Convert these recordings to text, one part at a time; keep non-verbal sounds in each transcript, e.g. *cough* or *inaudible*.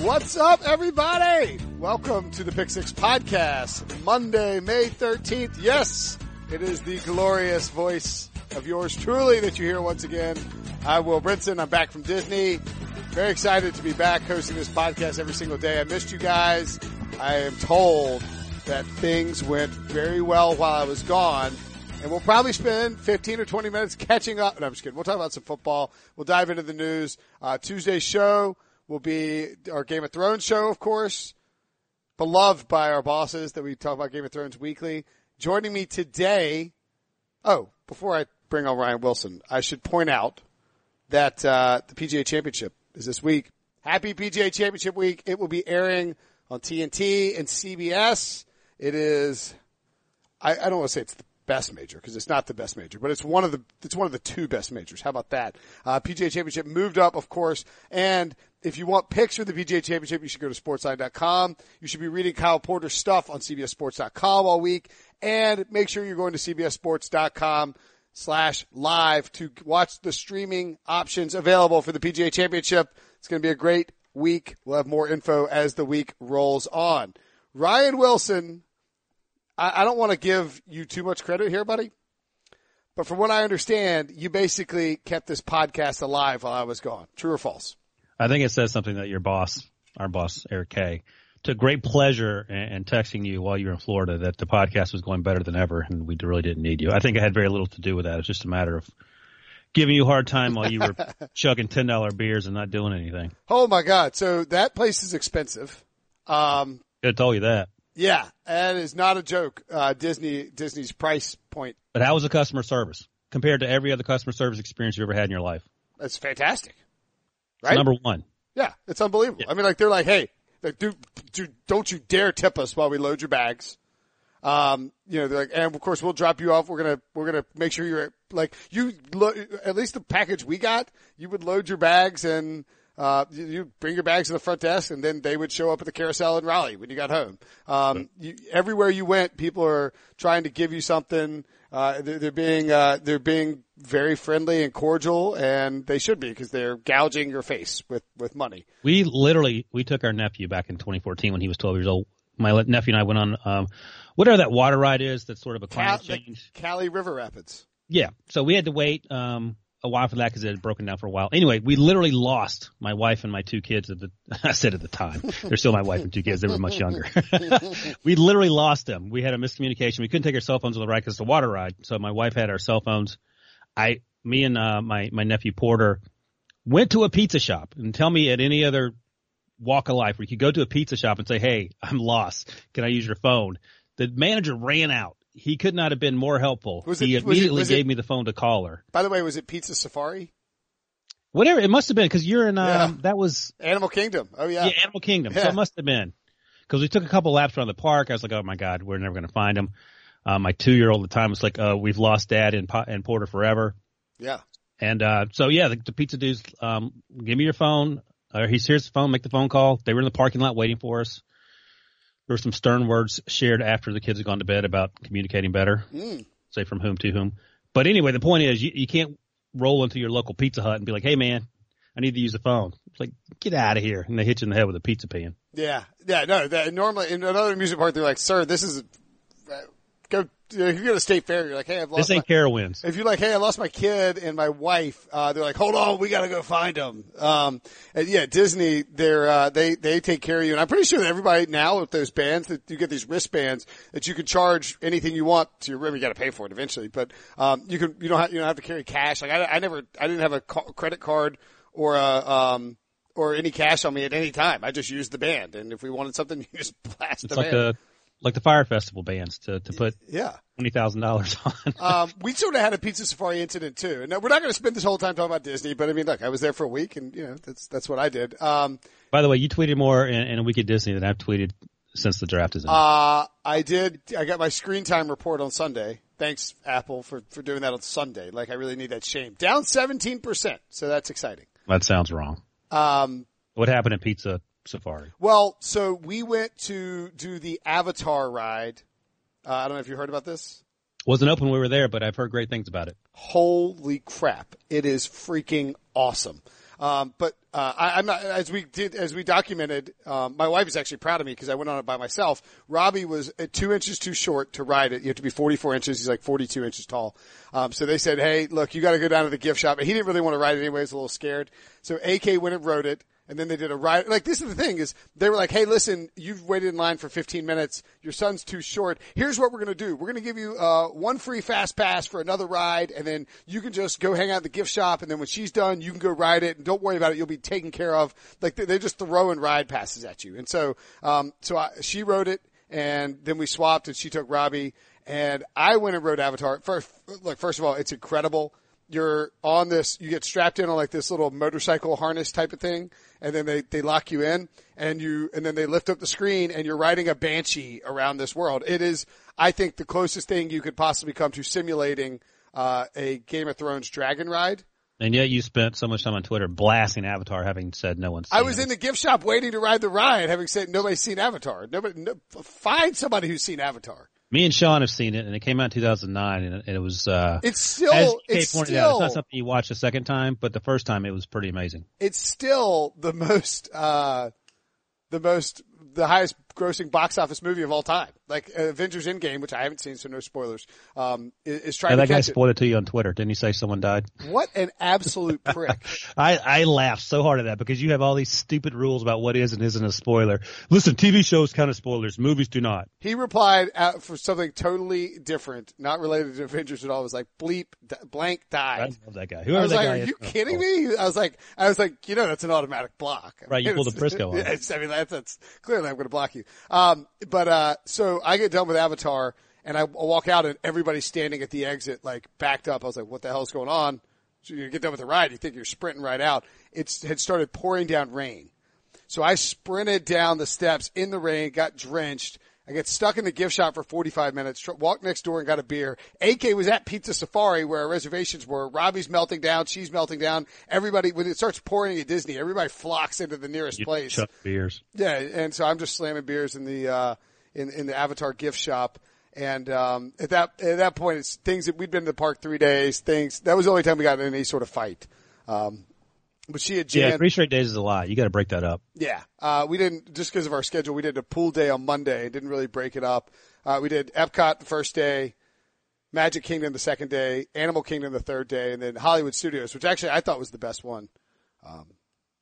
What's up, everybody? Welcome to the Pick Six Podcast, Monday, May 13th. Yes, it is the glorious voice of yours truly that you hear once again. I'm Will Brinson. I'm back from Disney. Very excited to be back hosting this podcast every single day. I missed you guys. I am told that things went very well while I was gone. And we'll probably spend 15 or 20 minutes catching up. No, I'm just kidding. We'll talk about some football. We'll dive into the news. Uh, show will be our Game of Thrones show, of course, beloved by our bosses that we talk about Game of Thrones weekly. Joining me today. Oh, before I bring on Ryan Wilson, I should point out that uh, the PGA Championship is this week. Happy PGA Championship week! It will be airing on TNT and CBS. It is. I, I don't want to say it's the best major because it's not the best major, but it's one of the it's one of the two best majors. How about that? Uh, PGA Championship moved up, of course, and if you want pics for the PGA Championship, you should go to sportsline.com. You should be reading Kyle Porter's stuff on CBSSports.com all week, and make sure you're going to CBSSports.com slash live to watch the streaming options available for the PGA Championship. It's going to be a great week. We'll have more info as the week rolls on. Ryan Wilson, I, I don't want to give you too much credit here, buddy. But from what I understand, you basically kept this podcast alive while I was gone. True or false? I think it says something that your boss, our boss, Eric Kay, took great pleasure in, in texting you while you were in Florida that the podcast was going better than ever and we really didn't need you. I think it had very little to do with that. It's just a matter of giving you a hard time while you were *laughs* chugging $10 beers and not doing anything. Oh my God. So that place is expensive. Um, I told you that. Yeah, that is not a joke. Uh, Disney Disney's price point. But how was the customer service compared to every other customer service experience you've ever had in your life? That's fantastic. Right? It's number one. Yeah, it's unbelievable. Yeah. I mean, like they're like, hey, like, do, do, don't you dare tip us while we load your bags. Um, you know, they're like, and of course we'll drop you off. We're gonna, we're gonna make sure you're like you. Lo- at least the package we got, you would load your bags and uh, you bring your bags to the front desk and then they would show up at the carousel in Raleigh when you got home. Um, you, everywhere you went, people are trying to give you something. Uh, they're, they're, being, uh, they're being very friendly and cordial and they should be because they're gouging your face with, with money. We literally, we took our nephew back in 2014 when he was 12 years old. My nephew and I went on, um, whatever that water ride is that's sort of a climate Cal- change. Kali River Rapids. Yeah. So we had to wait, um, a while for that because it had broken down for a while. Anyway, we literally lost my wife and my two kids at the, *laughs* I said at the time, they're still my wife and two kids. They were much younger. *laughs* we literally lost them. We had a miscommunication. We couldn't take our cell phones on the ride because a water ride. So my wife had our cell phones. I, me and, uh, my, my nephew Porter went to a pizza shop and tell me at any other walk of life where you could go to a pizza shop and say, Hey, I'm lost. Can I use your phone? The manager ran out he could not have been more helpful. Was he it, immediately it, gave it, me the phone to call her. By the way, was it Pizza Safari? Whatever it must have been because you're in. Um, yeah. That was Animal Kingdom. Oh yeah, yeah, Animal Kingdom. Yeah. So it must have been because we took a couple laps around the park. I was like, oh my god, we're never going to find him. Uh, my two year old at the time was like, uh, we've lost dad in, in Porter forever. Yeah. And, uh, so yeah, the, the pizza dudes, um, give me your phone. Uh, he's here's the phone, make the phone call. They were in the parking lot waiting for us there were some stern words shared after the kids had gone to bed about communicating better, mm. say from whom to whom. But anyway, the point is you, you can't roll into your local Pizza Hut and be like, "Hey, man, I need to use the phone." It's like, get out of here, and they hit you in the head with a pizza pan. Yeah, yeah, no. That, normally in another amusement park, they're like, "Sir, this is go you if you go to State Fair, you're like, hey, I've lost. This ain't my, Carowinds. If you're like, hey, I lost my kid and my wife, uh, they're like, hold on, we got to go find them. Um, and yeah, Disney, they're uh, they they take care of you, and I'm pretty sure that everybody now with those bands that you get these wristbands that you can charge anything you want to your room. You got to pay for it eventually, but um, you can you don't have, you don't have to carry cash. Like I, I never I didn't have a credit card or a um or any cash on me at any time. I just used the band, and if we wanted something, *laughs* you just blast it's the like band. The- like the fire festival bands to, to put yeah twenty thousand dollars *laughs* on. um, we sort of had a pizza safari incident too, and we're not going to spend this whole time talking about Disney, but I mean, look, I was there for a week, and you know that's that's what I did. Um, By the way, you tweeted more in, in, a week at Disney than I've tweeted since the draft is in. Uh, I did. I got my screen time report on Sunday. Thanks, Apple, for for doing that on Sunday. Like I really need that shame. Down seventeen percent, so that's exciting. That sounds wrong. Um, what happened at Pizza Safari? Well, so we went to do the Avatar ride uh, I don't know if you heard about this. Wasn't open when we were there, but I've heard great things about it. Holy crap. It is freaking awesome. Um, but uh, I, I'm not as we did as we documented. Um, my wife is actually proud of me because I went on it by myself. Robbie was uh, two inches too short to ride it. You have to be 44 inches. He's like 42 inches tall. Um, so they said, "Hey, look, you got to go down to the gift shop." And he didn't really want to ride it anyway. He was a little scared. So AK went and rode it. And then they did a ride. Like this is the thing is they were like, Hey, listen, you've waited in line for 15 minutes. Your son's too short. Here's what we're going to do. We're going to give you, uh, one free fast pass for another ride. And then you can just go hang out at the gift shop. And then when she's done, you can go ride it and don't worry about it. You'll be taken care of. Like they, just throwing ride passes at you. And so, um, so I, she rode it and then we swapped and she took Robbie and I went and rode Avatar. First, look, first of all, it's incredible. You're on this, you get strapped in on like this little motorcycle harness type of thing and then they, they lock you in and you, and then they lift up the screen and you're riding a banshee around this world. It is, I think, the closest thing you could possibly come to simulating, uh, a Game of Thrones dragon ride. And yet you spent so much time on Twitter blasting Avatar, having said no one's. I was it. in the gift shop waiting to ride the ride, having said nobody's seen Avatar. Nobody, no, find somebody who's seen Avatar. Me and Sean have seen it, and it came out in 2009, and it, and it was. uh It's still, it's still, out, it's not something you watch a second time, but the first time it was pretty amazing. it's still the most, uh, the most, the highest grossing box office movie of all time. Like uh, Avengers Endgame, which I haven't seen, so no spoilers. Um, is, is trying Yeah, to that guy spoiled it to you on Twitter. Didn't he say someone died? What an absolute *laughs* prick! I, I laughed so hard at that because you have all these stupid rules about what is and isn't a spoiler. Listen, TV shows kind of spoilers. Movies do not. He replied out for something totally different, not related to Avengers at all. It was like bleep, d- blank I love that guy. I was that like, guy "Are you oh, kidding oh. me?" I was like, "I was like, you know, that's an automatic block." I Right, you pulled a Prisco *laughs* on. I mean, that's, that's clearly I'm going to block you. Um, but uh, so I get done with Avatar, and I walk out, and everybody's standing at the exit, like backed up. I was like, "What the hell's going on?" So you get done with the ride, you think you're sprinting right out. It had started pouring down rain. So I sprinted down the steps in the rain, got drenched. I get stuck in the gift shop for 45 minutes, walked next door and got a beer. AK was at Pizza Safari where our reservations were. Robbie's melting down. She's melting down. Everybody, when it starts pouring at Disney, everybody flocks into the nearest You place. chuck beers. Yeah, and so I'm just slamming beers in the uh, in in the Avatar gift shop. And um, at that at that point, it's things that we'd been to the park three days. Things that was the only time we got in any sort of fight. Um, but she had Yeah, three straight days is a lot. You got to break that up. Yeah. Uh, we didn't, just because of our schedule, we did a pool day on Monday. Didn't really break it up. Uh, we did Epcot the first day, Magic Kingdom the second day, Animal Kingdom the third day, and then Hollywood Studios, which actually I thought was the best one. Um,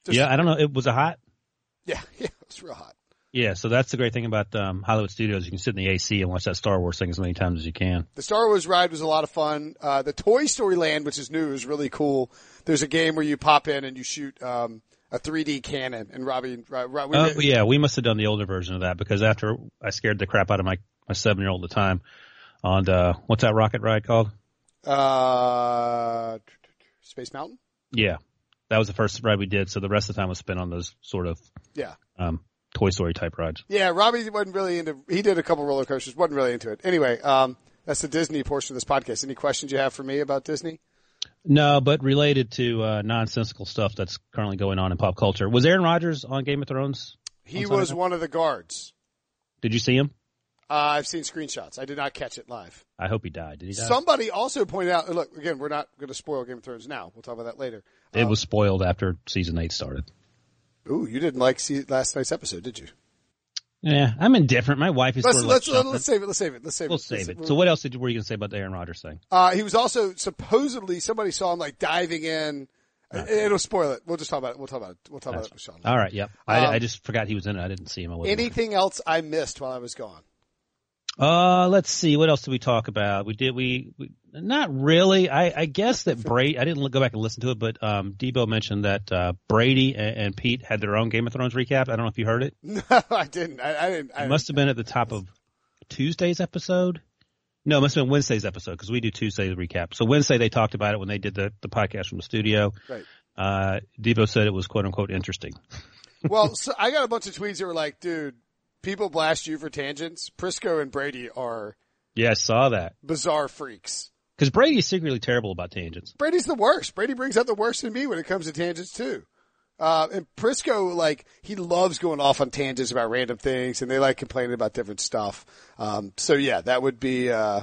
yeah, I don't know. It was a hot. *laughs* yeah, yeah, it was real hot. Yeah, so that's the great thing about um, Hollywood Studios. You can sit in the AC and watch that Star Wars thing as many times as you can. The Star Wars ride was a lot of fun. Uh, the Toy Story Land, which is new, is really cool. There's a game where you pop in and you shoot, um, a 3D cannon and Robbie, Rob, Rob, we Oh did- yeah, we must have done the older version of that because after I scared the crap out of my my seven year old at the time on uh, what's that rocket ride called? uh, Space Mountain? Yeah, that was the first ride we did. So the rest of the time was spent on those sort of Yeah. um, Toy Story type rides. Yeah, Robbie wasn't really into. He did a couple roller coasters, wasn't really into it. Anyway, um, that's the Disney portion of this podcast. Any questions you have for me about Disney? No, but related to uh, nonsensical stuff that's currently going on in pop culture. Was Aaron Rodgers on Game of Thrones? He On was one of the guards. Did you see him? Uh, I've seen screenshots. I did not catch it live. I hope he died. Did he die? Somebody also pointed out. Look, again, we're not going to spoil Game of Thrones now. We'll talk about that later. it was spoiled after season eight started. Ooh, you didn't like see last night's episode, did you? Yeah, I'm indifferent. My wife is Let's sort of let's let's save it. Let's save it. Let's save We'll it. save Let's- it. So what else did you, were you going to say about the Aaron Rodgers thing? Uh, he was also supposedly somebody saw him like diving in. Uh, It'll spoil it. We'll just talk about it. We'll talk about it. We'll talk about it with Sean. All right. Yep. I, Um, I just forgot he was in it. I didn't see him. I Anything else I missed while I was gone? Uh, let's see. What else did we talk about? We did, we, we not really. I, I guess that Brady, I didn't go back and listen to it, but, um, Debo mentioned that, uh, Brady and, and Pete had their own Game of Thrones recap. I don't know if you heard it. *laughs* No, I didn't. I, I didn't. I It must have been at the top of Tuesday's episode. No, it must have been Wednesday's episode because we do Tuesday's recap. So Wednesday they talked about it when they did the, the podcast from the studio. Right. Uh, Debo said it was quote unquote interesting. well, *laughs* so I got a bunch of tweets that were like, dude, people blast you for tangents. Prisco and Brady are Yeah, I saw that. bizarre freaks. Because Brady is secretly terrible about tangents. Brady's the worst. Brady brings out the worst in me when it comes to tangents too. Uh, and Prisco, like, he loves going off on tangents about random things and they like complaining about different stuff. Um, so yeah, that would be, uh,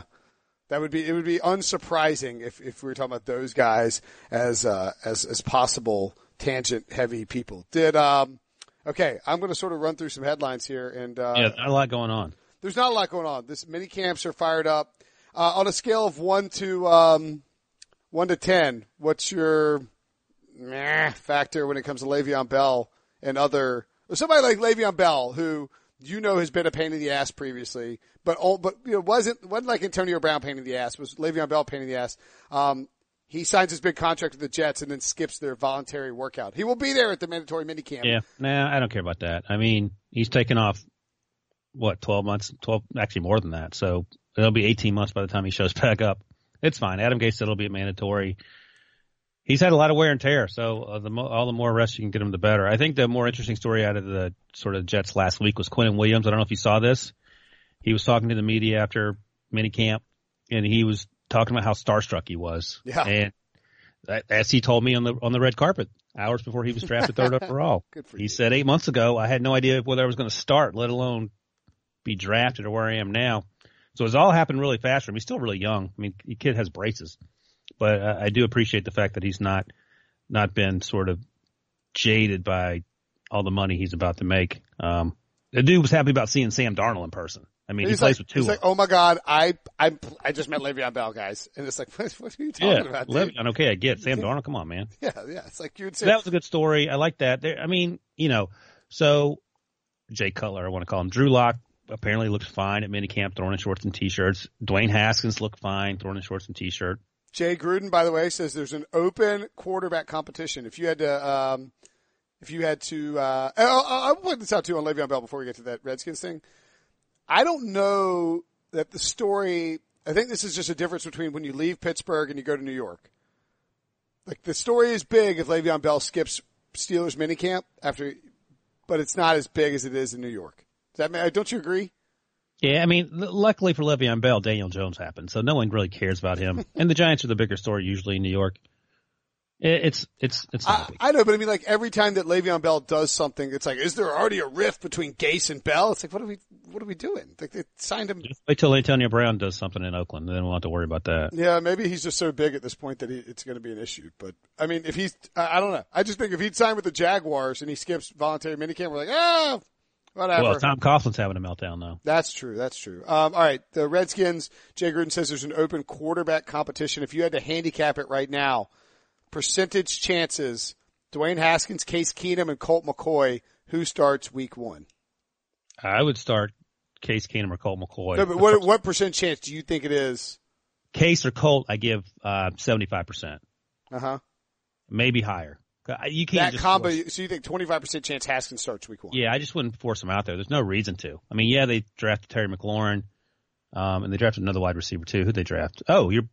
that would be, it would be unsurprising if, if we were talking about those guys as, uh, as, as possible tangent heavy people. Did um okay, I'm going to sort of run through some headlines here and uh Yeah, not a lot going on. there's not a lot going on. This mini camps are fired up. Uh, on a scale of 1 to um 1 to 10, what's your meh factor when it comes to Le'Veon Bell and other or somebody like Le'Veon Bell who you know has been a pain in the ass previously, but all, but you know wasn't wasn't like Antonio Brown pain in the ass. Was Le'Veon Bell pain in the ass? Um, he signs his big contract with the Jets and then skips their voluntary workout. He will be there at the mandatory minicamp. Yeah, nah, I don't care about that. I mean, he's taken off what twelve months, twelve actually more than that. So it'll be eighteen months by the time he shows *laughs* back up. It's fine. Adam Gase said it'll be mandatory. He's had a lot of wear and tear, so uh, the mo- all the more rest you can get him, the better. I think the more interesting story out of the sort of Jets last week was Quinnen Williams. I don't know if you saw this. He was talking to the media after minicamp, and he was talking about how starstruck he was. Yeah. And that- as he told me on the on the red carpet hours before he was drafted third *laughs* overall. Good for He you. said eight months ago, I had no idea whether I was going to start, let alone be drafted or where I am now. So it's all happened really fast for him. He's still really young. I mean, the kid has braces, but uh, I do appreciate the fact that he's not not been sort of jaded by all the money he's about to make. Um, the dude was happy about seeing Sam Darnold in person. I mean, He's he plays like, with two. he's like, oh my god, I I I just met Le'Veon Bell, guys, and it's like, *laughs* what, what are you talking yeah, about? dude? Le'Veon, okay, I get. Sam *laughs* Darnold. Come on, man. Yeah, yeah, it's like you'd say. So that was a good story. I like that. There, I mean, you know, so Jay Cutler, I want to call him Drew Lock. Apparently looked fine at minicamp, throwing in shorts and t-shirts. Dwayne Haskins looked fine, throwing in shorts and t-shirt. Jay Gruden, by the way, says there's an open quarterback competition. If you had to, um, if you had to, uh, I'll, I'll point this out too on Le'Veon Bell before we get to that Redskins thing. I don't know that the story. I think this is just a difference between when you leave Pittsburgh and you go to New York. Like the story is big if Le'Veon Bell skips Steelers minicamp after, but it's not as big as it is in New York. Does that mean, don't you agree? Yeah, I mean, luckily for Le'Veon Bell, Daniel Jones happened, so no one really cares about him. *laughs* and the Giants are the bigger story usually in New York. It, it's it's it's I. I know, but I mean, like every time that Le'Veon Bell does something, it's like, is there already a rift between Gase and Bell? It's like, what are we, what are we doing? Like they signed him. Wait till Antonio Brown does something in Oakland, and then we'll have to worry about that. Yeah, maybe he's just so big at this point that he, it's going to be an issue. But I mean, if he's, I, I don't know. I just think if he'd signed with the Jaguars and he skips voluntary minicamp, we're like, ah, whatever. Well, Tom Coughlin's having a meltdown though. That's true. That's true. Um, all right. The Redskins, Jay Gruden says there's an open quarterback competition. If you had to handicap it right now, percentage chances, Dwayne Haskins, Case Keenum, and Colt McCoy, who starts week one? I would start Case Keenum or Colt McCoy. No, but what, what percent chance do you think it is? Case or Colt, I give uh seventy five percent, Uh huh. maybe higher. You can't That combo, force- so you think 25% chance Haskins starts week one? yeah, I just wouldn't force him out there. There's no reason to. I mean, yeah, they drafted Terry McLaurin, um, and they drafted another wide receiver too. Who they draft? Oh, you're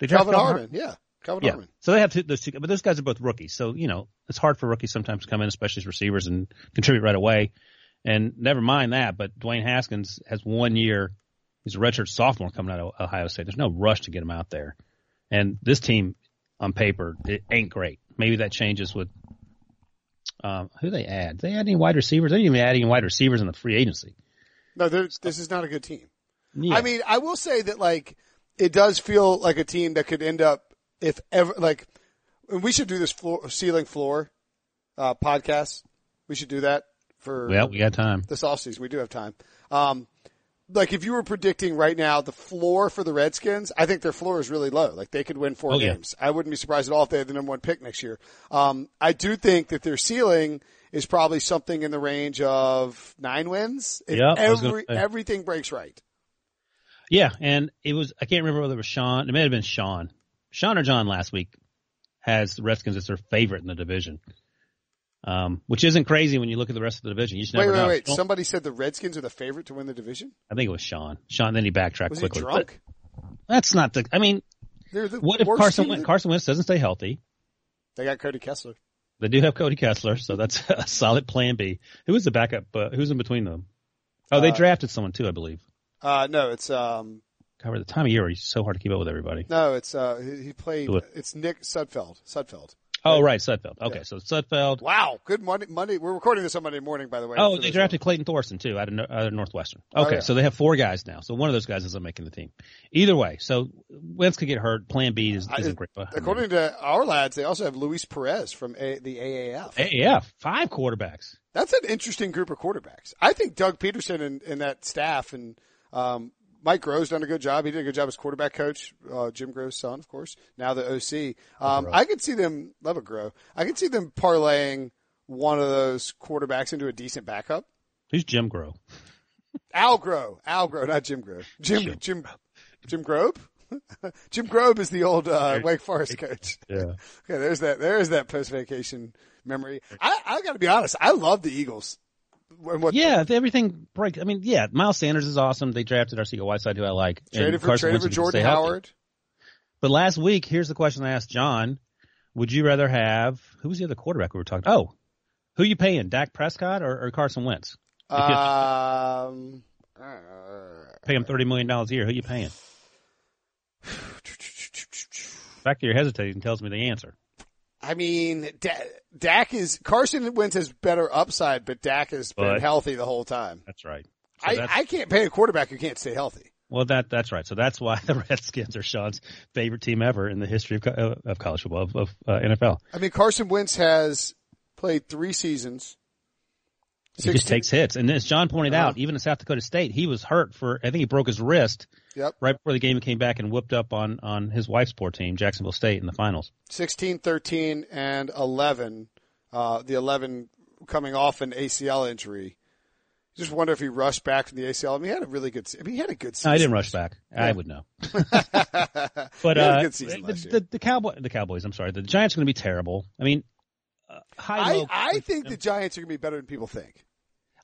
they drafted Kelvin Harmon. Yeah. Kelvin Yeah. Harmon. So they have two, those two, but those guys are both rookies. So, you know, it's hard for rookies sometimes to come in, especially as receivers and contribute right away. And never mind that, but Dwayne Haskins has one year. He's a redshirt sophomore coming out of Ohio State. There's no rush to get him out there. And this team on paper, it ain't great. Maybe that changes with, um, who they add. They add any wide receivers? They didn't even add any wide receivers in the free agency. No, there's, this is not a good team. Yeah. I mean, I will say that like it does feel like a team that could end up if ever like and we should do this floor ceiling floor uh podcast. We should do that for well, we got time. this offseason. We do have time. Um like if you were predicting right now the floor for the Redskins, I think their floor is really low. Like they could win four Oh, yeah. games. I wouldn't be surprised at all if they had the number one pick next year. Um, I do think that their ceiling is probably something in the range of nine wins. If Yep, I was gonna every, everything breaks right. Yeah, and it was I can't remember whether it was Sean. It may have been Sean. Sean or John last week has the Redskins as their favorite in the division. Um, which isn't crazy when you look at the rest of the division. You just Wait, never wait, know. wait. Somebody said the Redskins are the favorite to win the division. I think it was Sean. Sean. Then he backtracked Was he quickly. drunk? That's not the. I mean, the what if Carson Wentz, Carson Wentz doesn't stay healthy? They got Cody Kessler. They do have Cody Kessler, so that's *laughs* a solid plan B. Who is the backup? Uh, who's in between them? Oh, they Uh, drafted someone too, I believe. Uh, no, it's um, Cover the time of year where he's so hard to keep up with everybody. no, it's uh, he, he played. It's Nick Sudfeld. Sudfeld. Oh, right, Sudfeld. Okay, so Sudfeld. Wow, good Monday. Monday. We're recording this on Monday morning, by the way. Oh, they drafted Clayton Thorson too out of, out of Northwestern. Oh, Okay, yeah. so they have four guys now. So one of those guys isn't making the team. Either way, so Wentz could get hurt. Plan B is, I- isn't great. one. According to Ourlads, they also have Luis Perez from a, the AAF. AAF five quarterbacks. That's an interesting group of quarterbacks. I think Doug Pederson and, and that staff and um, Mike Groh's done a good job. He did a good job as quarterback coach. Uh, Jim Grove's son, of course. Now the OC. Um, I could see them love a Grove. I could see them parlaying one of those quarterbacks into a decent backup. Who's Jim Grobe? Al Groh, Al Groh, not Jim Grobe. Jim Jim Jim Grobe. Jim Grobe *laughs* is the old uh, Wake Forest coach. *laughs* Yeah. *laughs* Okay, there's that. There's that post vacation memory. I, I got to be honest. I love the Eagles. What Yeah, if everything break. I mean, yeah, Miles Sanders is awesome. They drafted Arcega Whiteside, who I like. traded for traded for Jordan. Howard. But last week, here's the question I asked John: Would you rather have who was the other quarterback we were talking? Oh, who you paying, Dak Prescott or, or Carson Wentz? Um, Pay him thirty million dollars a year. Who you paying? *sighs* The fact that you're hesitating tells me the answer. I mean, Da- Dak is Carson Wentz has better upside, but Dak has been healthy the whole time. That's right. So I, that's, I can't pay a quarterback who can't stay healthy. well, that that's right. So that's why *laughs* the Redskins are Sean's favorite team ever in the history of, of college football of, of uh, NFL. I mean, Carson Wentz has played three seasons. He just takes hits, and as John pointed Uh-huh. out, even in South Dakota State, he was hurt for. I think he broke his wrist Yep. right before the game. Came back and whooped up on on his wife's poor team, Jacksonville State, in the finals. 16, 13, and 11. Uh, the 11 coming off an ACL injury. Just wonder if he rushed back from the ACL. I mean, he had a really good. I mean, he had a good season. I didn't rush back. I would know. *laughs* *laughs* but But he had a uh, the, the, the Cowboy, the Cowboys. I'm sorry, the Giants are going to be terrible. I mean, uh, high I, low. I think the Giants are going to be better than people think.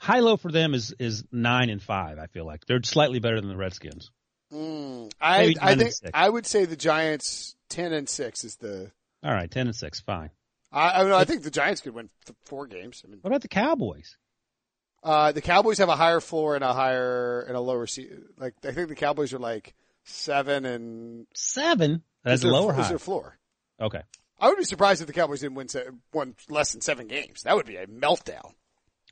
High low for them is is nine and five. I feel like they're slightly better than the Redskins. Mm, I I think. I would say the Giants ten and six is the. All right, ten and six, fine. I I, mean, I think the Giants could win th- four games. I mean, What about the Cowboys? uh, the Cowboys have a higher floor and a higher and a lower seat. Like I think the Cowboys are like seven and Seven. That's their- lower is high. their floor. Okay. I would be surprised if the Cowboys didn't win se- won less than seven games. That would be a meltdown.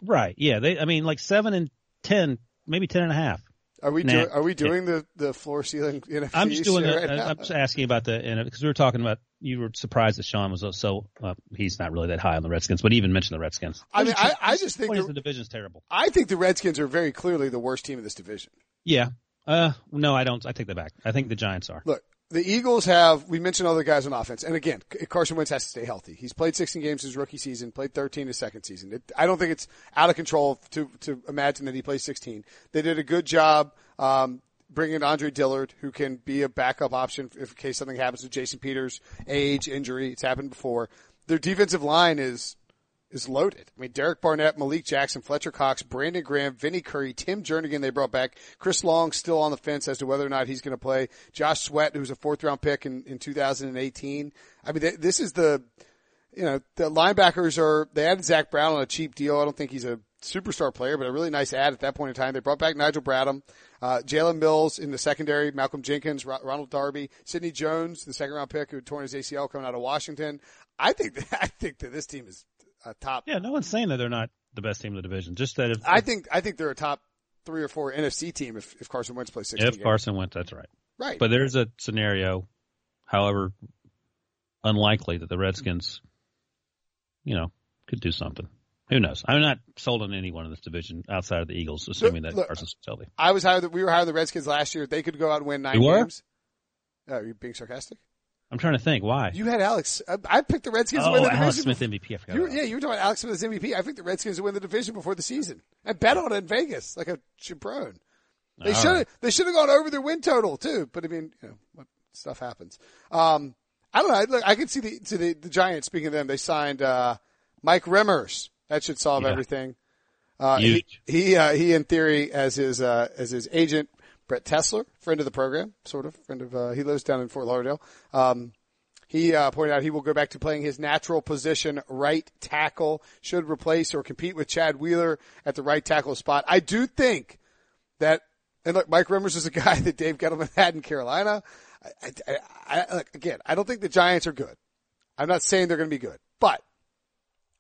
Right. Yeah. They. I mean, like seven and ten, maybe ten and a half. Are we Nah. do, are we doing the, the floor ceiling *laughs* NFTs I'm just doing. The, right now? I'm just asking about the because we were talking about. You were surprised that Sean was so. Uh, he's not really that high on the Redskins, but he even mentioned the Redskins. I mean, I, I just think the, the division's terrible. I think the Redskins are very clearly the worst team in this division. Yeah. Uh. No, I don't. I take that back. I think the Giants are. Look, the Eagles have, we mentioned other guys on offense. And again, Carson Wentz has to stay healthy. He's played 16 games his rookie season, played 13 his second season. It, I don't think it's out of control to, to imagine that he plays 16. They did a good job, um, bringing Andre Dillard, who can be a backup option if in case something happens to Jason Peters, age, injury. It's happened before. Their defensive line is, is loaded. I mean, Derek Barnett, Malik Jackson, Fletcher Cox, Brandon Graham, Vinny Curry, Tim Jernigan they brought back. Chris Long still on the fence as to whether or not he's going to play. Josh Sweat, who's a fourth round pick in, in 2018. I mean, th- this is the, you know, the linebackers are, they added Zach Brown on a cheap deal. I don't think he's a superstar player, but a really nice ad at that point in time. They brought back Nigel Bradham, uh, Jalen Mills in the secondary, Malcolm Jenkins, Ro- Ronald Darby, Sidney Jones, the second round pick who torn his ACL coming out of Washington. I think that, *laughs* I think that this team is a top Yeah. No one's saying that they're not the best team in the division. Just that if I think I think they're a top three or four NFC team if, if Carson Wentz plays 16 if games. Carson went, that's right. right. But there's a scenario, however unlikely, that the Redskins, you know, could do something. Who knows? I'm not sold on anyone in this division outside of the Eagles, assuming that look, Carson's healthy. I was higher. That we were higher than the Redskins last year. They could go out and win nine You were? games. Uh, are you being sarcastic? I'm trying to think why. You had Alex. I, I picked the Redskins to oh, win the Alex division. Smith MVP. I forgot. You, yeah, you were talking about Alex Smith as MVP. I picked the Redskins to win the division before the season. I bet on it in Vegas like a chaperone. They should have. right. They should have gone over their win total too. But I mean, you know, what stuff happens. Um, I don't know. I, look, I could see the to the, the Giants. Speaking of them, they signed uh, Mike Remmers. That should solve Yeah. everything. Uh, he he, uh, he in theory as his uh, as his agent Brett Tesler, friend of the program, sort of friend of. Uh, he lives down in Fort Lauderdale. Um, he uh, pointed out he will go back to playing his natural position, right tackle. Should replace or compete with Chad Wheeler at the right tackle spot. I do think that, and look, Mike Remmers is a *laughs* guy that Dave Gettleman had in Carolina. I, I, I, look, again, I don't think the Giants are good. I'm not saying they're going to be good. But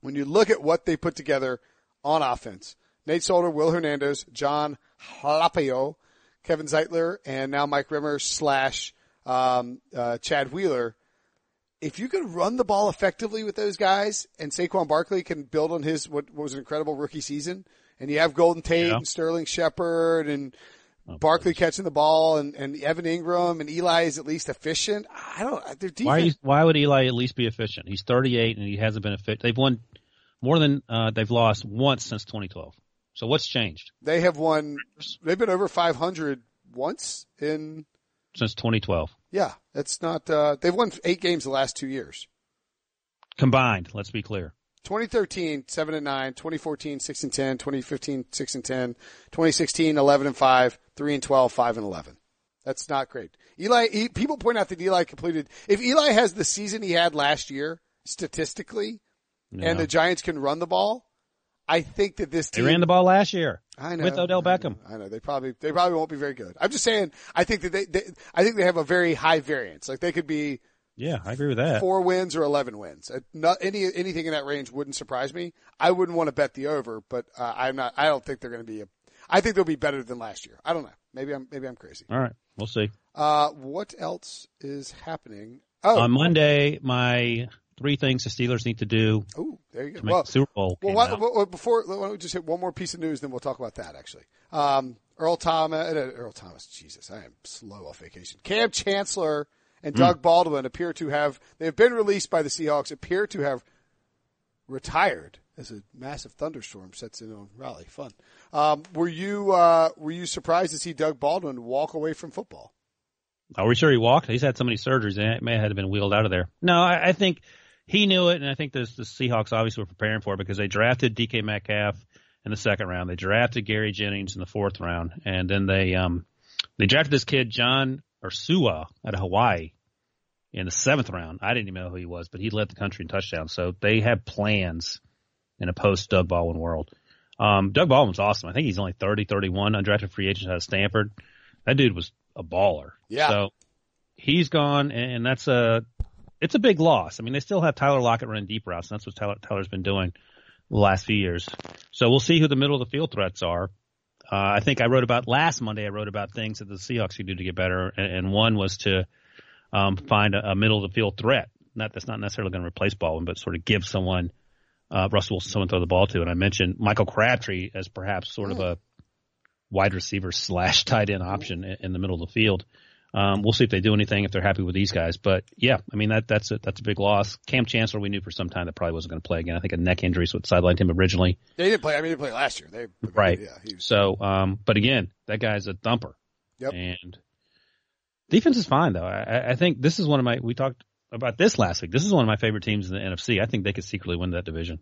when you look at what they put together on offense, Nate Solder, Will Hernandez, Jon Halapio, Kevin Zeitler, and now Mike Rimmer slash um, uh, Chad Wheeler. If you can run the ball effectively with those guys, and Saquon Barkley can build on his what, what was an incredible rookie season, and you have Golden Tate Yeah. and Sterling Shepard and Oh, Barkley catching the ball, and, and Evan Engram and Eli is at least efficient. I don't. Their defense. Why? You, why would Eli at least be efficient? He's 38 and he hasn't been efficient. They've won more than uh, they've lost once since 2012. So what's changed They have won. They've been over 500 once in. since 2012 Yeah, that's not. Uh, they've won eight games the last two years. combined? Let's be clear. 2013, 7 and 9, 2014, 6 and 10, 2015, 6 and 10, 2016, 11 and 5, 3 and 12, 5 and 11. That's not great. Eli, he, people point out that Eli completed, if Eli has the season he had last year, statistically, No. and the Giants can run the ball, I think that this they team. ran the ball last year I know. with Odell I know, Beckham. I know. They probably, they probably won't be very good. I'm just saying, I think that they, they I think they have a very high variance. Like they could be, Yeah, I agree with that. four wins or 11 wins. Uh, Not, any, anything in that range wouldn't surprise me. I wouldn't want to bet the over, but uh, I'm not, I don't think they're going to be a, I think they'll be better than last year. I don't know. Maybe I'm, maybe I'm crazy. All right, we'll see. Uh, what else is happening? Oh, On Monday, my three things the Steelers need to do oh, there you go. Well, Super Bowl. well, why, well, before, why don't we just hit one more piece of news, then we'll talk about that actually. Um, Earl Thomas, uh, Earl Thomas, Jesus, I am slow off vacation. Kam Chancellor and Hmm. Doug Baldwin appear to have, they have been released by the Seahawks, appear to have retired as a massive thunderstorm sets in on Raleigh. Fun. Um, were you, uh, were you surprised to see Doug Baldwin walk away from football? Are we sure he walked? He's had so many surgeries, and it may have been wheeled out of there. No, I, I think he knew it, and I think this, the Seahawks obviously were preparing for it because they drafted DK Metcalf in the second round. They drafted Gary Jennings in the fourth round, and then they um they drafted this kid John Ursua out of Hawaii in the seventh round. I didn't even know who he was, but he led the country in touchdowns. So they had plans in a post Doug Baldwin world. Um, Doug Baldwin's awesome. I think he's only 30, 31, undrafted free agent out of Stanford. That dude was a baller. Yeah. So he's gone, and that's a it's a big loss. I mean, they still have Tyler Lockett running deep routes, and that's what Tyler, Tyler's been doing the last few years. So we'll see who the middle of the field threats are. Uh, I think I wrote about last Monday. I wrote about things that the Seahawks could do to get better, and, and one was to um, find a, a middle of the field threat. Not that's not necessarily going to replace Baldwin, but sort of give someone uh, Russell Wilson someone to throw the ball to. And I mentioned Michael Crabtree as perhaps sort of a wide receiver slash tight end option in, in the middle of the field. Um, we'll see if they do anything if they're happy with these guys. But yeah, I mean that that's a that's a big loss. Kam Chancellor we knew for some time that probably wasn't going to play again. I think a neck injury is what sidelined him originally. They didn't play. I mean, they didn't play last year. They Right. Yeah. He was, So, um, but again, that guy's a thumper. Yep. And defense is fine though. I- I think this is one of my. We talked about this last week. This is one of my favorite teams in the NFC. I think they could secretly win that division.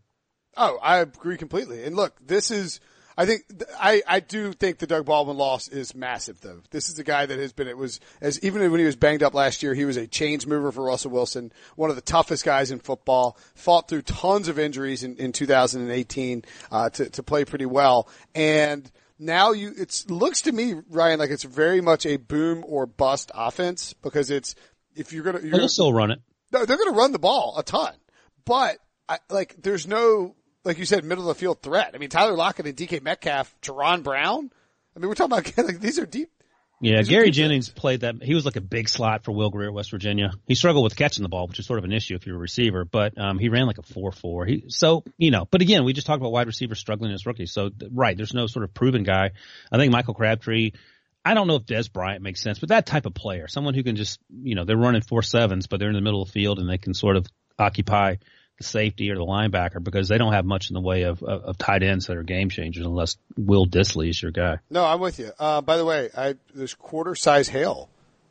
Oh, I agree completely. And look, this is, I think, I, I do think the Doug Baldwin loss is massive though. This is the guy that has been, it was, as even when he was banged up last year, he was a change mover for Russell Wilson, one of the toughest guys in football, fought through tons of injuries in, in 2018, uh, to, to play pretty well. And, now you, it looks to me, Ryan, like it's very much a boom or bust offense because it's, if you're gonna, you're They'll still run it. no, they're going to run the ball a ton, but I, like there's no, like you said, middle of the field threat. I mean, Tyler Lockett and DK Metcalf, Jaron Brown. I mean, we're talking about *laughs* like these are deep. Yeah, These Gary good Jennings played that. He was like a big slot for Will Grier West Virginia. He struggled with catching the ball, which is sort of an issue if you're a receiver, but um, he ran like a four four. He so you know, but again, we just talked about wide receivers struggling as rookies. So right, there's no sort of proven guy. I think Michael Crabtree. I don't know if Dez Bryant makes sense, but that type of player, someone who can just you know they're running four sevens, but they're in the middle of the field and they can sort of occupy the safety or the linebacker because they don't have much in the way of, of, of tight ends that are game changers unless Will Dissly is your guy. No, I'm with you. Uh, by the way, I there's quarter size hail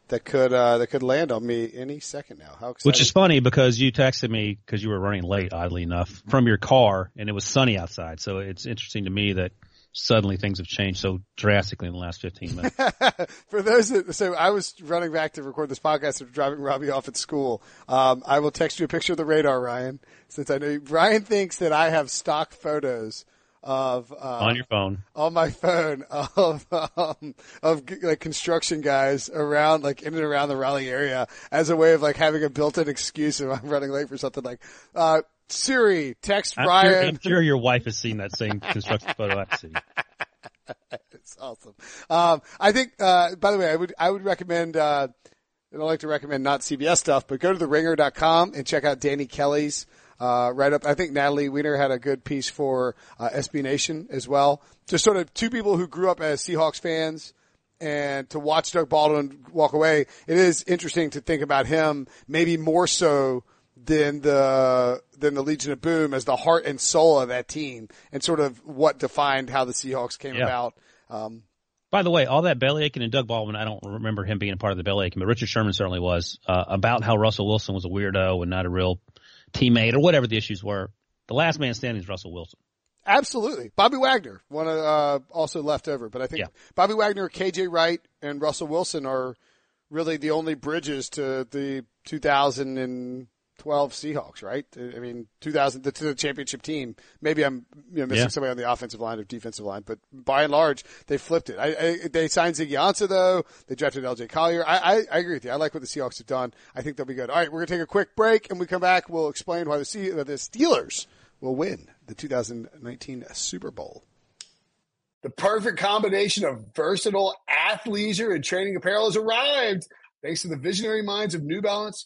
that could uh, that could land on me any second now. How exciting! Which is funny because you texted me because you were running late, oddly enough, from your car, and it was sunny outside. So it's interesting to me that suddenly things have changed so drastically in the last 15 minutes. *laughs* For those that, so I was running back to record this podcast after driving Robbie off at school. Um, I will text you a picture of the radar, Ryan, since I know you, Ryan thinks that I have stock photos of, uh, On your phone. on my phone of um, of like construction guys around like in and around the Raleigh area as a way of like having a built-in excuse if I'm running late for something like uh Siri, text I'm Ryan. Sure, I'm sure your wife has seen that same construction photo I've seen. *laughs* it's awesome. Um, I think, uh, by the way, I would, I would recommend, uh, and I like to recommend not CBS stuff, but go to theringer.com and check out Danny Kelly's, uh, write up. I think Natalie Weiner had a good piece for, uh, SB Nation as well. Just sort of two people who grew up as Seahawks fans and to watch Doug Baldwin walk away. It is interesting to think about him maybe more so than the than the Legion of Boom as the heart and soul of that team and sort of what defined how the Seahawks came Yeah. about. Um, By the way, all that belly aching and Doug Baldwin, I don't remember him being a part of the belly aching, but Richard Sherman certainly was, uh, about how Russell Wilson was a weirdo and not a real teammate or whatever the issues were. The last man standing is Russell Wilson. Absolutely. Bobby Wagner, one of, uh, also left over, but I think Yeah. Bobby Wagner, KJ Wright, and Russell Wilson are really the only bridges to the 2012 Seahawks, right? I mean, 2000, the, to the championship team. Maybe I'm you know, missing Yeah. somebody on the offensive line or defensive line, but by and large, they flipped it. I, I, they signed Ziggy Ansah though. They drafted LJ Collier. I, I, I agree with you. I like what the Seahawks have done. I think they'll be good. All right, we're going to take a quick break and we come back. We'll explain why the, Se- uh, the Steelers will win the 2019 Super Bowl. The perfect combination of versatile athleisure and training apparel has arrived. Thanks to the visionary minds of New Balance,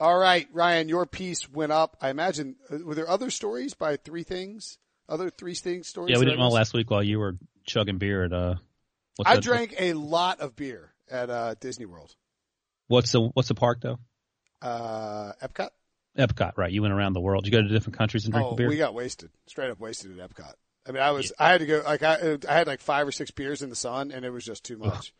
All right, Ryan, your piece went up. I imagine, uh, were there other stories by three things? Other three things stories? Yeah, we did all last week while you were chugging beer at, uh, what's I drank a lot of beer at uh, Disney World. What's the, what's the park though? Uh, Epcot? Epcot, right? You went around the world. You go to different countries and drink Oh, beer? we got wasted. Straight up wasted at Epcot. I mean, I was, I had to go, like, I, I had like five or six beers in the sun and it was just too much.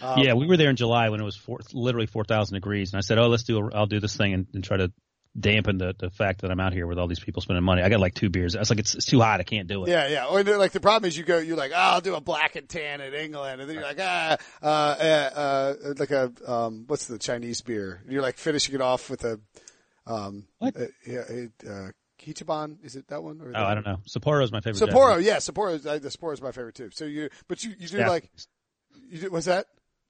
Um, yeah, we were there in July when it was four, literally 4,000 degrees. And I said, oh, let's do, a, I'll do this thing and, and try to dampen the, the fact that I'm out here with all these people spending money. I got like two beers. I was like, it's, it's too hot. I can't do it. Yeah, yeah. Or like the problem is you go, you're like, oh, I'll do a black and tan in England, and then you're like, ah, uh, uh, uh like a um, what's the Chinese beer? And you're like finishing it off with a um, What? Uh, yeah, uh, Kichiban, is it that one? Or Oh, I don't know. Sapporo is my favorite. Sapporo, Japanese. yeah, Sapporo. is- uh, The Sapporo is my favorite too. So you, but you, you do Yeah. like, you do, what's that?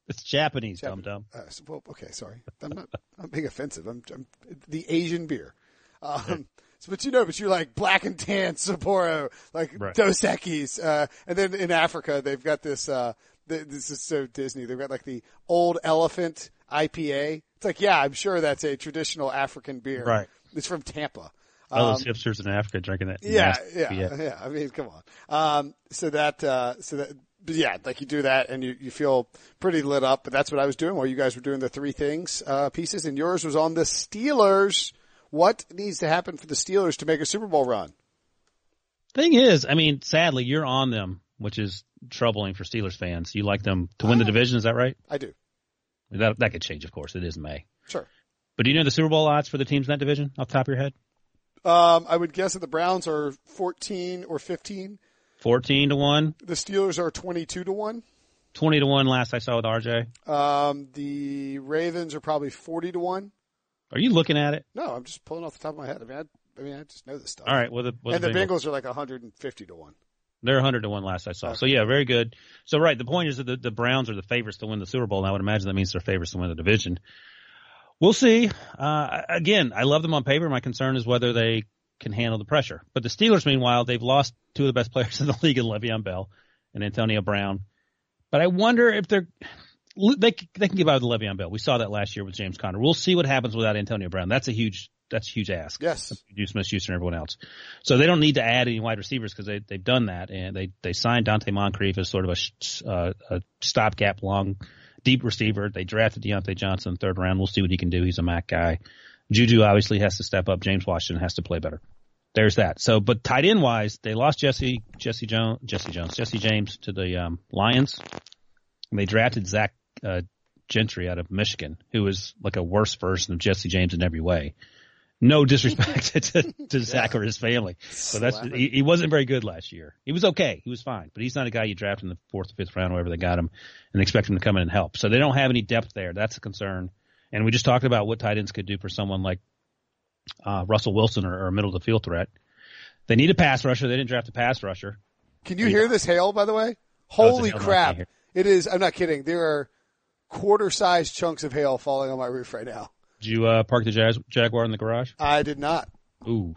It's Japanese, Japan- dum dum. Uh, well, okay, sorry. I'm not. I'm being offensive. I'm, I'm the Asian beer. Um, so, but you know, but you're like black and tan Sapporo, like Right. Dos Equis. Uh, and then in Africa, they've got this. Uh, th- this is so Disney. They've got like the Old Elephant IPA. It's like, yeah, I'm sure that's a traditional African beer. Right. It's from Tampa. All Um, those hipsters in Africa drinking that. yeah, yeah, yeah. I mean, come on. Um, so that, uh, so that, yeah, like you do that and you, you feel pretty lit up, but that's what I was doing while you guys were doing the three things, uh, pieces and yours was on the Steelers. What needs to happen for the Steelers to make a Super Bowl run? Thing is, I mean, sadly, you're on them, which is troubling for Steelers fans. You like them to win the Oh. division, is that right? I do. That that could change, of course. It is May. Sure. But do you know the Super Bowl odds for the teams in that division off the top of your head? Um, I would guess that the Browns are 14 or 15. 14 to 1, The Steelers are 22 to 1. 20 to 1 last I saw with RJ. Um, the Ravens are probably 40 to 1. Are you looking at it? No, I'm just pulling off the top of my head. I mean, I, I mean, I just know this stuff. All right. Well, the, well, and the Bengals. Bengals are like 150 to 1. They're 100 to 1 last I saw. So yeah, very good. So right, the point is that the, the Browns are the favorites to win the Super Bowl, and I would imagine that means they're favorites to win the division. We'll see. Uh, again, I love them on paper. My concern is whether they can handle the pressure. But the Steelers, meanwhile, they've lost two of the best players *laughs* in the league in Le'Veon Bell and Antonio Brown. But I wonder if they're they they can get by with Le'Veon Bell. We saw that last year with James Conner. We'll see what happens without Antonio Brown. That's a huge that's a huge ask. Yes. Juju Smith Schuster and everyone else. So they don't need to add any wide receivers because they, they've done that. And they, they signed Donte Moncrief as sort of a, uh, a stopgap long, deep receiver. They drafted Diontae Johnson third round. We'll see what he can do. He's a MAC guy. Juju obviously has to step up. James Washington has to play better. There's that. So, but tight end wise, they lost Jesse, Jesse Jones, Jesse Jones, Jesse James to the, um, Lions. And they drafted Zach, uh, Gentry out of Michigan, who was like a worse version of Jesse James in every way. No disrespect *laughs* to, to Zach or his family, but that's he, he, wasn't very good last year. He was okay, he was fine, but he's not a guy you draft in the fourth or fifth round, wherever they got him, and expect him to come in and help. So they don't have any depth there. That's a concern. And we just talked about what tight ends could do for someone like uh, Russell Wilson or, or a middle of the field threat. They need a pass rusher. They didn't draft a pass rusher. Can you hear this hail, by the way? Holy crap! It is. I'm not kidding. There are quarter-sized chunks of hail falling on my roof right now. Did you uh, park the Jag- Jaguar in the garage? I did not. Ooh.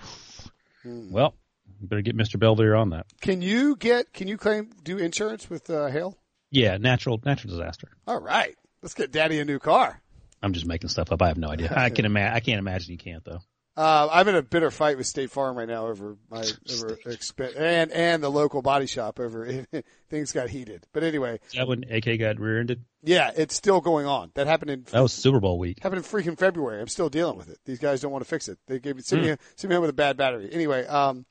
Hmm. Well, you better get Mr. Belvedere on that. Can you get? Can you claim do insurance with uh, hail? Yeah, natural natural disaster. All right, let's get Daddy a new car. I'm just making stuff up. I have no idea. I can imagine. I can't imagine you can't though. Uh, I'm in a bitter fight with State Farm right now over my over exp- and and the local body shop over *laughs* things got heated. But anyway, Is that when AK got rear-ended? Yeah, it's still going on. That happened in that was Super Bowl week. Happened in freaking February. I'm still dealing with it. These guys don't want to fix it. They gave me send me, mm. send me home with a bad battery. Anyway, um,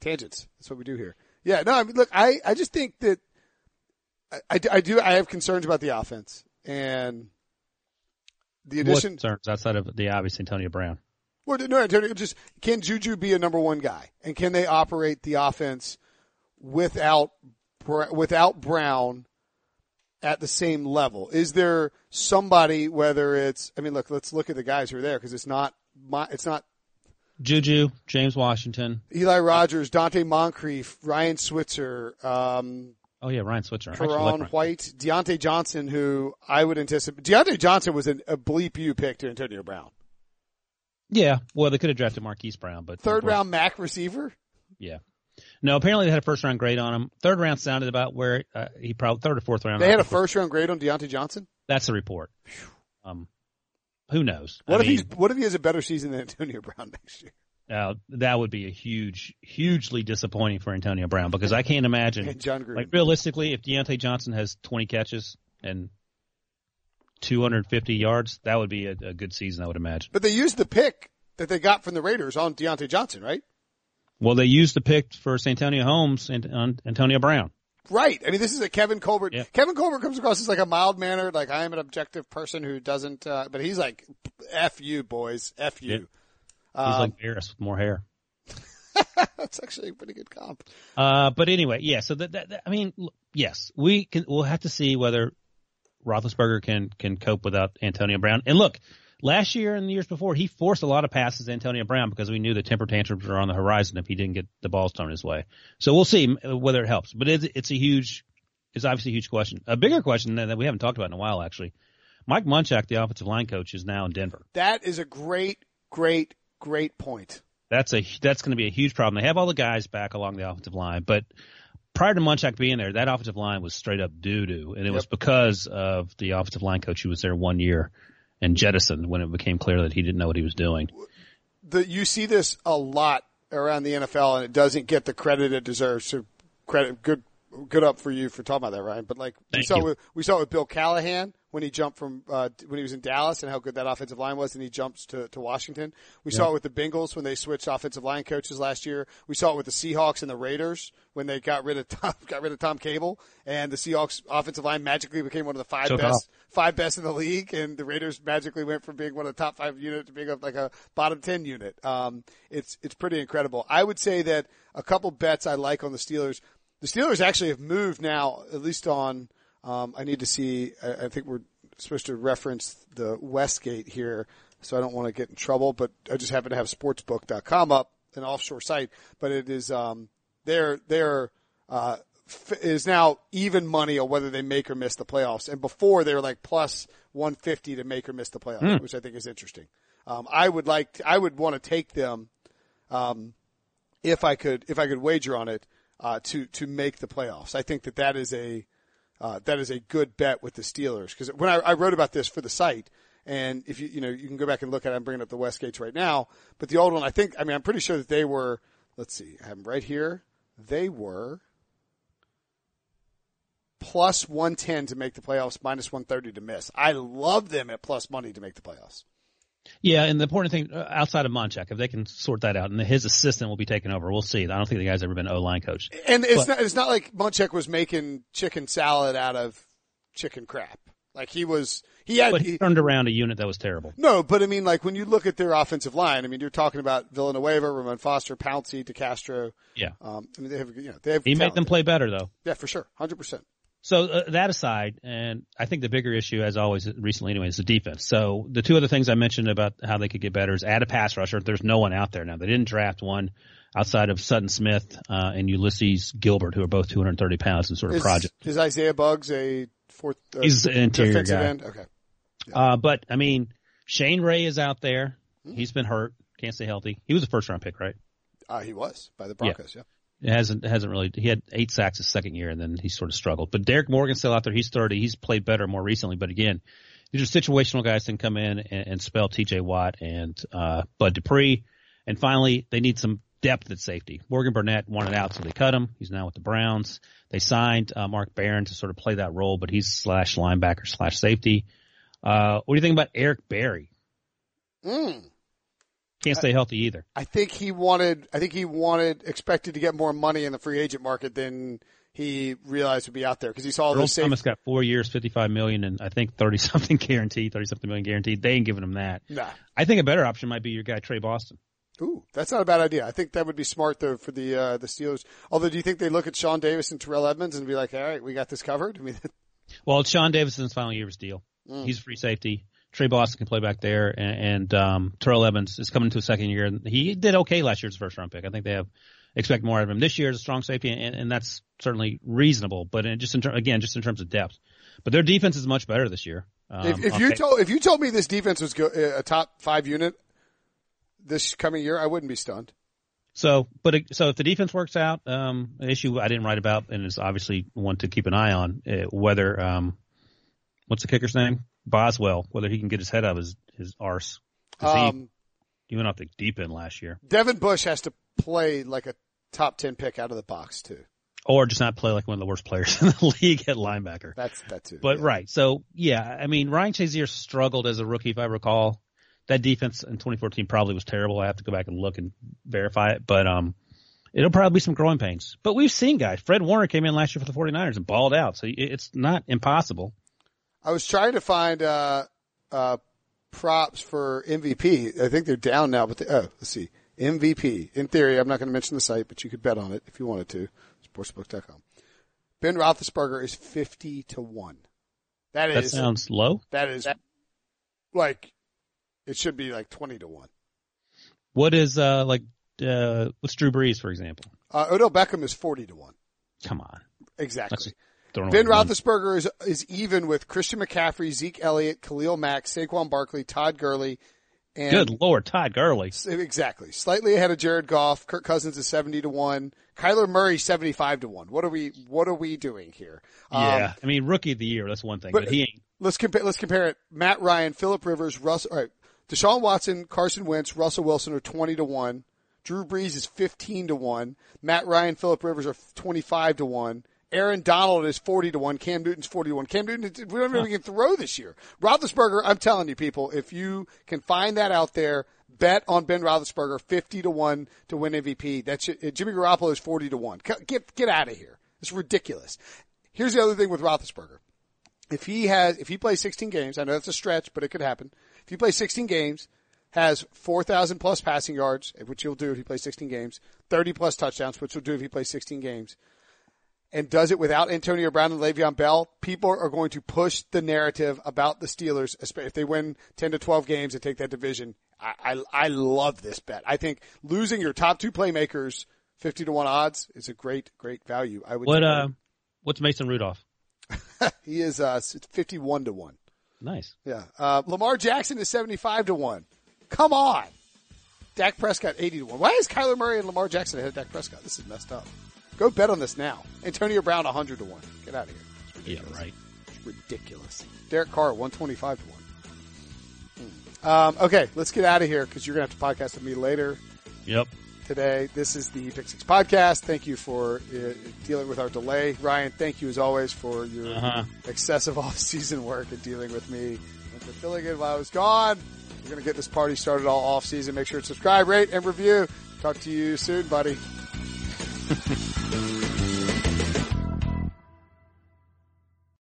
tangents. That's what we do here. Yeah, no, I mean, look, I I just think that I, I, I do I have concerns about the offense and the addition what concerns outside of the obvious Antonio Brown. Well, no, Antonio, just can Juju be a number one guy, and can they operate the offense without without Brown at the same level? Is there somebody, whether it's, I mean, look, let's look at the guys who are there because it's not my, it's not Juju, James Washington, Eli Rogers, Donte Moncrief, Ryan Switzer. Um, oh yeah, Ryan Switzer, like White, Diontae Johnson, who I would anticipate. Diontae Johnson was an, a bleep you pick to Antonio Brown. Yeah, well, they could have drafted Marquise Brown, but third round MAC receiver. Yeah. No, apparently they had a first round grade on him. Third round sounded about where uh, he probably third or fourth round. They had a first round grade on Diontae Johnson. That's the report. Um, who knows? What I if mean, he's what if he has a better season than Antonio Brown next year? Uh, that would be a huge, hugely disappointing for Antonio Brown because I can't imagine. *laughs* John Green. Like realistically, if Diontae Johnson has 20 catches and 250 yards, that would be a, a good season, I would imagine. But they used the pick that they got from the Raiders on Diontae Johnson, right? Well, they used the pick for Santonio Holmes and on Antonio Brown. Right. I mean, this is a Kevin Colbert. Yeah. Kevin Colbert comes across as like a mild mannered, like I am an objective person who doesn't, uh, but he's like, F you boys, F you. Yeah. He's um, like Harris with more hair. *laughs* That's actually a pretty good comp. Uh, but anyway, yeah. So that, that, that, I mean, yes, we can. We'll have to see whether Roethlisberger can can cope without Antonio Brown. And look, last year and the years before, he forced a lot of passes to Antonio Brown because we knew the temper tantrums were on the horizon if he didn't get the balls thrown his way. So we'll see whether it helps. But it's, it's a huge, it's obviously a huge question. A bigger question that we haven't talked about in a while, actually. Mike Munchak, the offensive line coach, is now in Denver. That is a great, great, great point. That's a that's going to be a huge problem. They have all the guys back along the offensive line, but prior to Munchak being there, that offensive line was straight up doo doo, and it yep. was because of the offensive line coach who was there one year and jettisoned when it became clear that he didn't know what he was doing. The, you see this a lot around the NFL, and it doesn't get the credit it deserves. So credit, good, good up for you for talking about that, Ryan. But like Thank we saw, you. with, we saw with Bill Callahan when he jumped from uh, when he was in Dallas and how good that offensive line was, and he jumps to, to Washington. We yeah. saw it with the Bengals when they switched offensive line coaches last year. We saw it with the Seahawks and the Raiders when they got rid of *laughs* Tom, got rid of Tom Cable, and the Seahawks offensive line magically became one of the five so best five best in the league, and the Raiders magically went from being one of the top five unit to being like a bottom ten unit. Um, it's it's pretty incredible. I would say that a couple bets I like on the Steelers. The Steelers actually have moved now, at least on. Um, I need to see. I, I think we're supposed to reference the Westgate here, so I don't want to get in trouble, but I just happen to have sportsbook.com up, an offshore site, but it is, um, they're, they're, uh, f- is now even money on whether they make or miss the playoffs. And before they were like plus 150 to make or miss the playoffs, which I think is interesting. Um, I would like, I would want to take them, um, if I could, if I could wager on it, uh, to, to make the playoffs. I think that that is a, uh, that is a good bet with the Steelers. Because when I, I wrote about this for the site, and if you, you know, you can go back and look at it. I'm bringing up the Westgates right now, but the old one, I think, I mean, I'm pretty sure that they were, let's see, I have them right here. They were plus 110 to make the playoffs, minus 130 to miss. I love them at plus money to make the playoffs. Yeah, and the important thing uh, outside of Munchak, if they can sort that out, and his assistant will be taking over, we'll see. I don't think the guy's ever been O line coach. And it's But- not, it's not like Munchak was making chicken salad out of chicken crap. Like he was, he had, But he turned around a unit that was terrible. no, but I mean, like when you look at their offensive line, I mean, you're talking about Villanueva, Ramon Foster, Pouncey, DeCastro. Yeah, Um, I mean, they have, you know, they have, he made them play better though. Yeah, for sure. 100%. So uh, that aside, and I think the bigger issue, as always, recently anyway, is the defense. So the two other things I mentioned about how they could get better is add a pass rusher. There's no one out there now. They didn't draft one outside of Sutton Smith uh, and Ulysses Gilbert, who are both 230 pounds and sort of Is, project. is Isaiah Buggs a fourth, uh, He's an interior defensive guy. end? Okay. Uh, but I mean, Shane Ray is out there. Hmm. He's been hurt. Can't stay healthy. He was a first round pick, right? Uh, he was by the Broncos. Yeah. Hasn't hasn't really. He had eight sacks his second year, and then he sort of struggled. But Derrick Morgan's still out there. He's thirty. He's played better more recently. But again, these are situational guys that can come in and, and spell T.J. Watt and uh, Bud Dupree. And finally, they need some depth at safety. Morgan Burnett wanted out, so they cut him. He's now with the Browns. They signed uh, Mark Barron to sort of play that role, but he's slash linebacker slash safety. Uh, what do you think about Eric Berry? Mm. Can't stay healthy either. I think he wanted, I think he wanted, expected to get more money in the free agent market than he realized would be out there because he saw Earl those. Thomas got four years, fifty-five million, and I think thirty something *laughs* guaranteed, thirty something million guaranteed. They ain't giving him that. Nah. I think a better option might be your guy Tre Boston. Ooh, that's not a bad idea. I think that would be smart though for the, uh, the Steelers. Although do you think they look at Sean Davis and Terrell Edmunds and be like, all right, we got this covered? I mean, *laughs* Well, Sean Davison's final year of his deal. Mm. He's free safety. Tre Boston can play back there, and, and um, Terrell Evans is coming to a second year. and He did okay last year's first round pick. I think they have expect more out of him this year as a strong safety, and, and that's certainly reasonable. But in, just in ter- again, just in terms of depth, but their defense is much better this year. Um, if, if you told, if you told me this defense was go, a top five unit this coming year, I wouldn't be stunned. So, but so if the defense works out, um, an issue I didn't write about, and is obviously one to keep an eye on, uh, whether um, what's the kicker's name? Boswell, whether he can get his head out of his his arse. 'Cause he, Um, he went off the deep end last year, Devin Bush has to play like a top 10 pick out of the box too. or just not play like one of the worst players *laughs* in the league at linebacker. That's that too. But yeah. right, so yeah, I mean Ryan Shazier struggled as a rookie, if I recall. That defense in 2014 probably was terrible. I have to go back and look and verify it, but um, it'll probably be some growing pains. But we've seen guys. Fred Warner came in last year for the 49ers and balled out, so it's not impossible. I was trying to find uh, uh, props for MVP. I think they're down now, but they, oh, let's see. MVP. In theory, I'm not going to mention the site, but you could bet on it if you wanted to. Sportsbook.com. Ben Roethlisberger is 50 to 1. That That is, sounds low. that is like, it should be like 20 to 1. What is uh like uh what's Drew Brees for example? Uh, Odell Beckham is 40 to 1. Come on, Exactly. Ben away. Roethlisberger is, is even with Christian McCaffrey, Zeke Elliott, Khalil Mack, Saquon Barkley, Todd Gurley, and Good lord, Todd Gurley. Exactly. Slightly ahead of Jared Goff. Kirk Cousins is 70 to 1. Kyler Murray 75 to 1. What are we, what are we doing here? Um, Yeah, I mean rookie of the year. That's one thing, but, but- he ain't. let's compare, let's compare it. Matt Ryan, Philip Rivers, Russ, all right. Deshaun Watson, Carson Wentz, Russell Wilson are 20 to 1. Drew Brees is 15 to 1. Matt Ryan, Philip Rivers are 25 to 1. Aaron Donald is 40 to 1. Cam Newton's 40 to 1. Cam Newton, we don't even can throw this year. Roethlisberger, I'm telling you people, if you can find that out there, bet on Ben Roethlisberger 50 to 1 to win MVP. That's it. Uh, Jimmy Garoppolo is 40 to 1. Get, get out of here. It's ridiculous. Here's the other thing with Roethlisberger if he has, if he plays 16 games, I know that's a stretch, but it could happen. If he plays 16 games, has 4,000 plus passing yards, which he'll do if he plays 16 games, 30 plus touchdowns, which he'll do if he plays 16 games, and does it without Antonio Brown and Le'Veon Bell, people are going to push the narrative about the Steelers, if they win 10 to 12 games and take that division. I, I, I love this bet. I think losing your top two playmakers 50 to 1 odds is a great, great value. I would. What uh, what's Mason Rudolph? *laughs* he is uh, 51 to 1. Nice. Yeah. Uh, Lamar Jackson is 75 to 1. Come on. Dak Prescott 80 to 1. Why is Kyler Murray and Lamar Jackson ahead of Dak Prescott? This is messed up. Go bet on this now. Antonio Brown 100 to 1. Get out of here. Yeah, right. It's ridiculous. Derek Carr 125 to 1. Hmm. Um, okay, let's get out of here because you're going to have to podcast with me later Yep. today. This is the Pick Six Podcast. Thank you for uh, dealing with our delay. Ryan, thank you as always for your Uh-huh. excessive *laughs* off-season work and dealing with me and fulfilling it while I was gone. We're going to get this party started all off-season. Make sure to subscribe, rate, and review. Talk to you soon, buddy. *laughs*